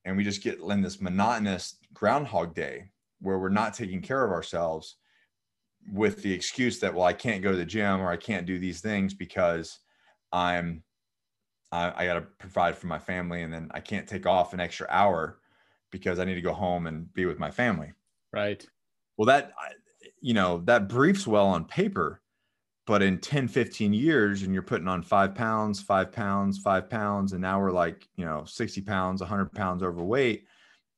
and we just get in this monotonous groundhog day where we're not taking care of ourselves with the excuse that well i can't go to the gym or i can't do these things because i'm i, I got to provide for my family and then i can't take off an extra hour because i need to go home and be with my family. Right well that you know that briefs well on paper but in 10 15 years and you're putting on five pounds five pounds five pounds and now we're like you know 60 pounds 100 pounds overweight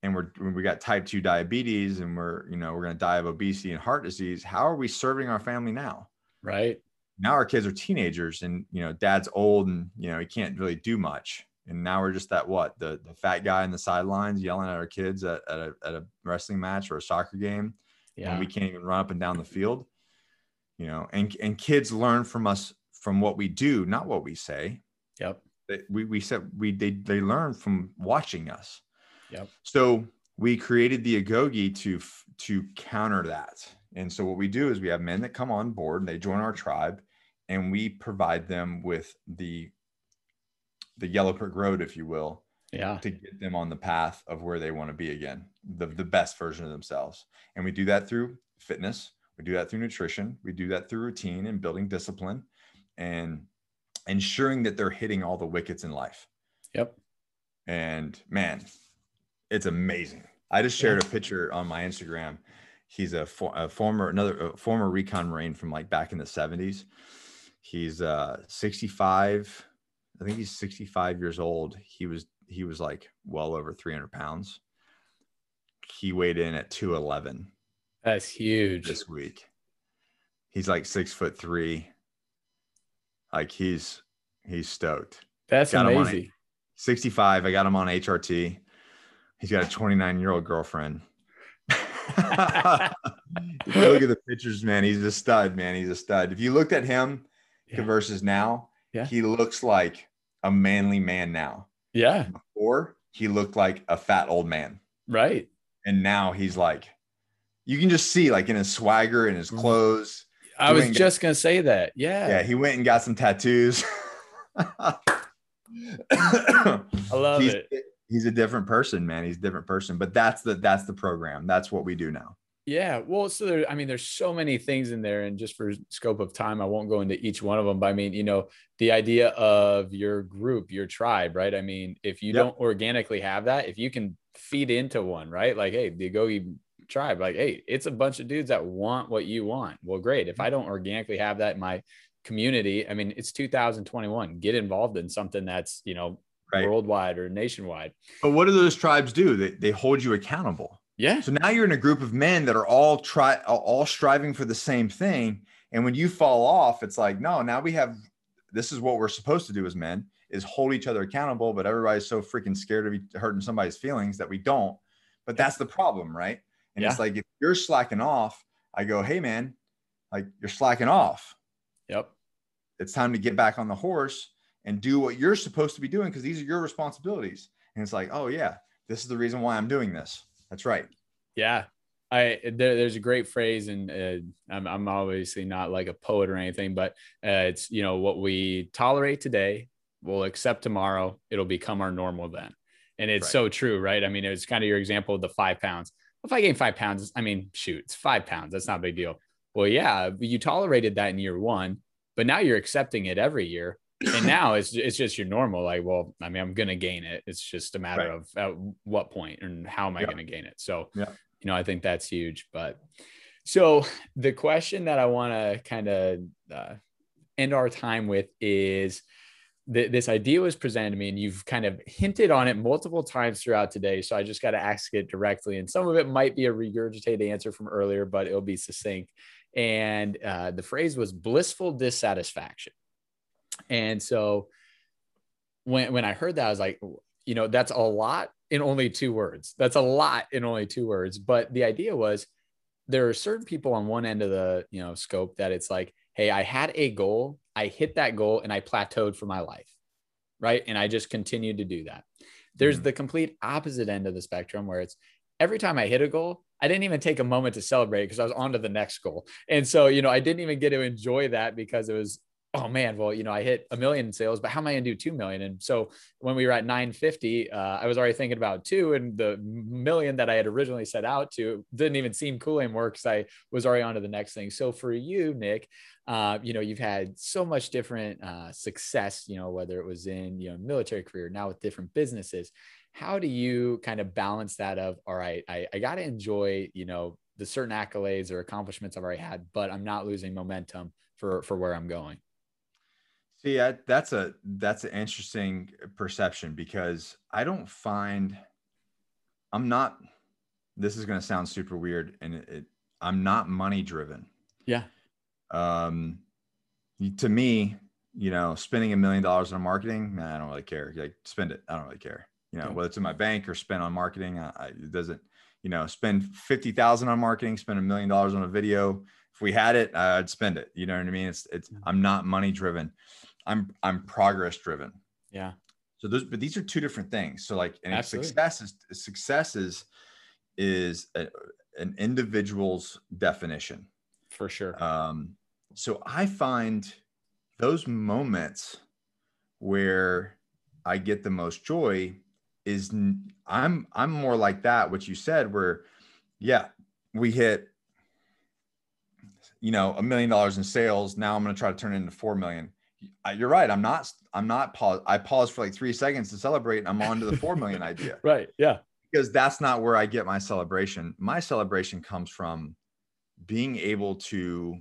and we're we got type 2 diabetes and we're you know we're going to die of obesity and heart disease how are we serving our family now? Right. Now our kids are teenagers and you know dad's old and you know he can't really do much. And now we're just that what the the fat guy in the sidelines yelling at our kids at, at, a, at a wrestling match or a soccer game yeah. when we can't even run up and down the field you know and and kids learn from us from what we do not what we say yep we we said we they, they learn from watching us Yep. So we created the agoge to to counter that. And so what we do is we have men that come on board, and they join our tribe, and we provide them with the the yellow brick road, if you will, yeah, to get them on the path of where they want to be again, the the best version of themselves. And we do that through fitness, we do that through nutrition, we do that through routine and building discipline, and ensuring that they're hitting all the wickets in life. Yep. And man, it's amazing. I just shared a picture on my Instagram. He's a, for, a former another a former recon marine from like back in the 70s. He's uh 65. I think he's 65 years old. He was he was like well over 300 pounds. He weighed in at 211. That's huge. This week. He's like six foot three. Like he's he's stoked. That's got amazing. 65. I got him on HRT. He's got a 29 year old girlfriend. look at the pictures, man. He's a stud, man. He's a stud. If you looked at him yeah. versus now, yeah. he looks like a manly man now. Yeah. Before he looked like a fat old man. Right. And now he's like, you can just see like in his swagger and his mm-hmm. clothes. I was just gonna say that. Yeah. Yeah. He went and got some tattoos. I love he's, it he's a different person, man. He's a different person. But that's the that's the program. That's what we do now. Yeah. Well, so there, I mean, there's so many things in there, and just for scope of time, I won't go into each one of them. But I mean, you know, the idea of your group, your tribe, right? I mean, if you yep. don't organically have that, if you can feed into one, right? Like, hey, the Agoge tribe, like, hey, it's a bunch of dudes that want what you want. Well, great. If I mm-hmm. don't organically have that in my community, I mean, it's 2021. Get involved in something that's, you know, right. worldwide or nationwide. But what do those tribes do? They, they hold you accountable. Yeah. So now you're in a group of men that are all try all striving for the same thing. And when you fall off, it's like, no, now we have this is what we're supposed to do as men is hold each other accountable, but everybody's so freaking scared of hurting somebody's feelings that we don't. But that's the problem, right? And yeah. it's like if you're slacking off, I go, hey man, like you're slacking off. Yep. It's time to get back on the horse and do what you're supposed to be doing because these are your responsibilities. And it's like, oh yeah, this is the reason why I'm doing this. That's right. Yeah. I there, there's a great phrase, and uh, I'm, I'm obviously not like a poet or anything, but uh, it's you know what we tolerate today, we'll accept tomorrow. It'll become our normal then, and it's right. so true, right? I mean, it's kind of your example of the five pounds. If I gain five pounds, I mean, shoot, it's five pounds. That's not a big deal. Well, yeah, you tolerated that in year one, but now you're accepting it every year and now it's it's just your normal like well i mean i'm gonna gain it it's just a matter right. of at what point and how am i gonna gain it so yeah. you know i think that's huge but so the question that i want to kind of uh, end our time with is th- this idea was presented to me and you've kind of hinted on it multiple times throughout today so i just got to ask it directly and some of it might be a regurgitated answer from earlier but it'll be succinct and uh, the phrase was blissful dissatisfaction. And so when when I heard that, I was like, you know, that's a lot in only two words. That's a lot in only two words. But the idea was there are certain people on one end of the you know scope that it's like, hey, I had a goal, I hit that goal, and I plateaued for my life, right? And I just continued to do that. There's mm-hmm. the complete opposite end of the spectrum where it's every time I hit a goal, I didn't even take a moment to celebrate because I was on to the next goal. And so, you know, I didn't even get to enjoy that because it was oh man, well, you know, I hit a million sales, but how am I going to do 2 million? And so when we were at 950, uh, I was already thinking about two and the million that I had originally set out to didn't even seem cool anymore because I was already on to the next thing. So for you, Nick, uh, you know, you've had so much different uh, success, you know, whether it was in, you know, military career, now with different businesses. How do you kind of balance that of, all right, I, I got to enjoy, you know, the certain accolades or accomplishments I've already had, but I'm not losing momentum for, for where I'm going? See, I, that's a that's an interesting perception because I don't find I'm not. This is going to sound super weird, and it, it, I'm not money driven. Yeah. Um, to me, you know, spending a million dollars on marketing, man, I don't really care. Like, spend it. I don't really care. You know, whether it's in my bank or spend on marketing, I, I, it doesn't. You know, spend fifty thousand on marketing, spend a million dollars on a video. If we had it, I'd spend it. You know what I mean? It's it's. I'm not money driven. I'm I'm progress driven. Yeah. So those, but these are two different things. So like, and success is success is is a, an individual's definition for sure. Um, so I find those moments where I get the most joy is I'm I'm more like that. What you said, where yeah, we hit you know a million dollars in sales. Now I'm going to try to turn it into four million you're right. I'm not. I'm not pause. I pause for like three seconds to celebrate, and I'm on to the four million idea. Right. Yeah. Because that's not where I get my celebration. My celebration comes from being able to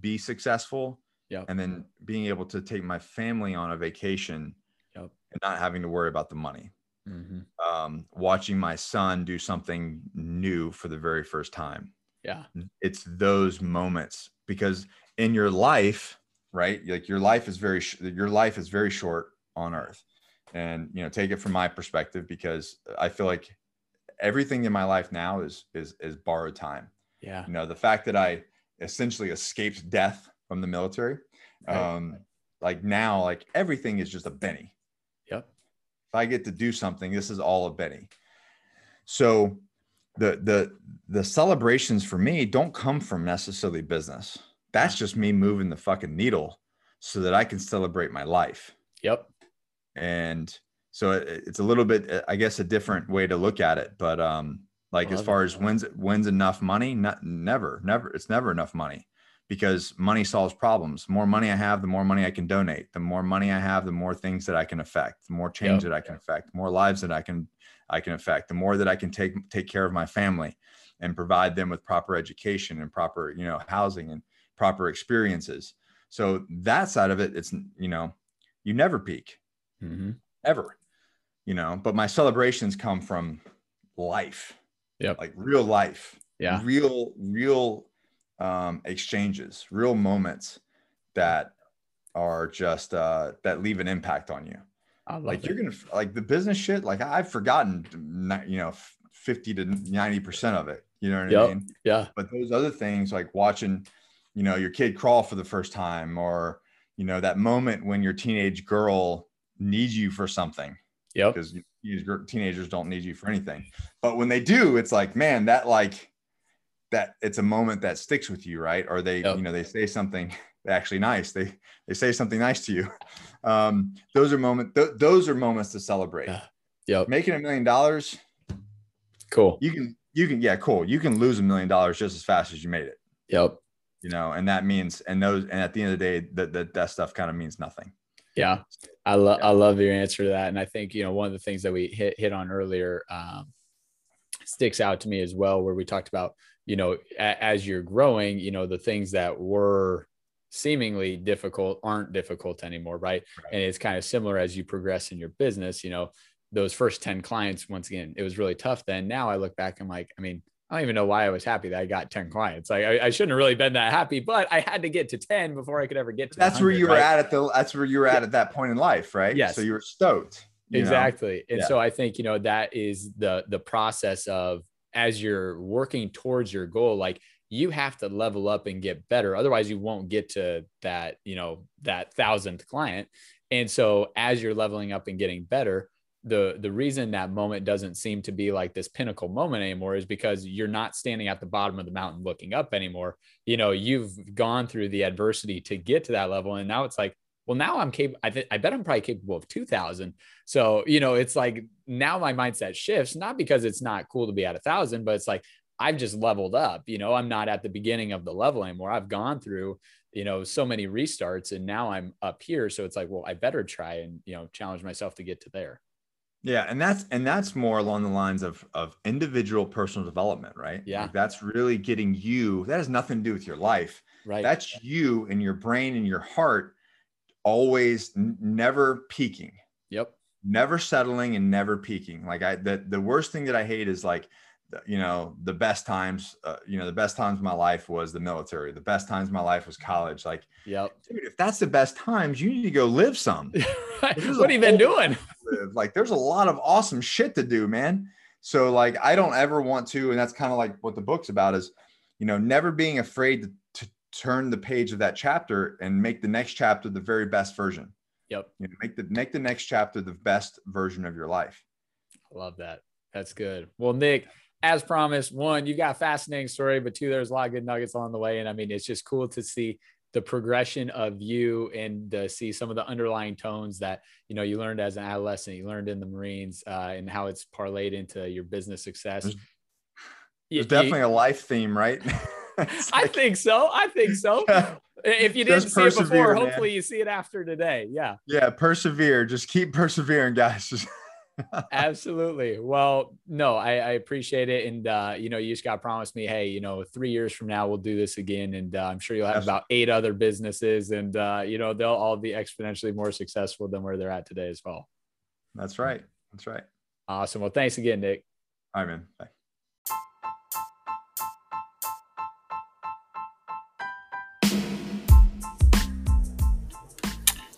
be successful. Yeah. And then being able to take my family on a vacation. Yep. And not having to worry about the money. Mm-hmm. Um, watching my son do something new for the very first time. Yeah. It's those moments because in your life right? Like your life is very your life is very short on earth. And you know, take it from my perspective because I feel like everything in my life now is is is borrowed time. Yeah. You know, the fact that I essentially escaped death from the military. Right. Um like now like everything is just a Benny. Yep. If I get to do something, this is all a Benny. So the the the celebrations for me don't come from necessarily business that's just me moving the fucking needle so that I can celebrate my life. Yep. And so it, it's a little bit, uh, I guess, a different way to look at it. But um, like as far as when's when's enough money, not, never, never, it's never enough money because money solves problems. The more money I have, the more money I can donate. The more money I have, the more things that I can affect, the more change yep. that I can affect, more lives that I can I can affect, the more that I can take take care of my family and provide them with proper education and proper, you know, housing and proper experiences. So that side of it, it's you know, you never peak, mm-hmm. ever, you know. But my celebrations come from life, yeah, like real life, yeah, real, real um, exchanges, real moments that are just uh, that leave an impact on you. like it. you're gonna like the business shit. Like I've forgotten, you know, fifty to ninety percent of it. You know what yep. I mean? Yeah. But those other things, like watching you know your kid crawl for the first time or you know that moment when your teenage girl needs you for something yeah because teenagers don't need you for anything. But when they do it's like man that like that it's a moment that sticks with you right? Or they yep. you know they say something actually nice. They they say something nice to you. Um those are moment th- those are moments to celebrate. Yeah. Yep. making a million dollars cool. you can you can yeah cool. You can lose a million dollars just as fast as you made it. Yep you know, and that means, and those, and at the end of the day, that that, that stuff kind of means nothing. Yeah. I love, yeah. I love your answer to that. And I think, you know, one of the things that we hit, hit on earlier, um, sticks out to me as well, where we talked about, you know, a, as you're growing, you know, the things that were seemingly difficult aren't difficult anymore. Right? right. And it's kind of similar as you progress in your business, you know, those first 10 clients, once again, it was really tough then. Now I look back, I'm like, I mean, I don't even know why I was happy that I got 10 clients. Like I, I shouldn't have really been that happy, but I had to get to 10 before I could ever get to that's where you were right? at at the that's where you were at at that point in life, right? Yes. So you were stoked. You exactly. Know? And yeah. so I think, you know, that is the the process of as you're working towards your goal, like you have to level up and get better. Otherwise, you won't get to that, you know, that thousandth client. And so as you're leveling up and getting better, the the reason that moment doesn't seem to be like this pinnacle moment anymore is because you're not standing at the bottom of the mountain looking up anymore. You know you've gone through the adversity to get to that level and now it's like well now i'm capable I, th- I bet i'm probably capable of 2000 so you know it's like now my mindset shifts not because it's not cool to be at a thousand but it's like i've just leveled up you know i'm not at the beginning of the level anymore. I've gone through you know so many restarts and now i'm up here. So it's like well i better try and you know challenge myself to get to there yeah, and that's and that's more along the lines of of individual personal development, right? Yeah, like that's really getting you. That has nothing to do with your life. Right. That's you and your brain and your heart always n- never peaking. Yep. Never settling and never peaking. Like I, the the worst thing that I hate is like you know the best times uh, you know the best times of my life was the military the best times of my life was college like yep dude if that's the best times you need to go live some what have you been doing like there's a lot of awesome shit to do man. So like i don't ever want to and that's kind of like what the book's about is you know never being afraid to, to turn the page of that chapter and make the next chapter the very best version. Yep. You know, make the make the next chapter the best version of your life. I love that. That's good. Well nick as promised, one, you got a fascinating story, but two, there's a lot of good nuggets along the way. And I mean, it's just cool to see the progression of you and to see some of the underlying tones that you know you learned as an adolescent, you learned in the Marines, uh, and how it's parlayed into your business success. There's, there's definitely a life theme, right? like, I think so. I think so. if you didn't see it before, hopefully man. you see it after today. Yeah. Yeah, persevere. Just keep persevering, guys. Absolutely. Well, no, I, I, appreciate it. And, uh, you know, you just got to promise me, hey, you know, three years from now, we'll do this again. And uh, I'm sure you'll have about eight other businesses and, uh, you know, they'll all be exponentially more successful than where they're at today as well. That's right. That's right. Awesome. Well, thanks again, Nick. All right, man. Bye.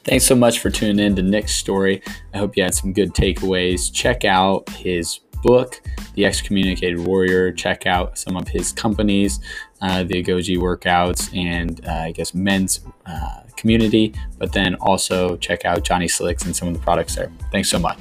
Thanks so much for tuning in to Nick's story. I hope you had some good takeaways. Check out his book, The Excommunicated Warrior. Check out some of his companies, uh, the Agoge Workouts, and uh, I guess men's uh, community. But then also check out Johnny Slicks and some of the products there. Thanks so much.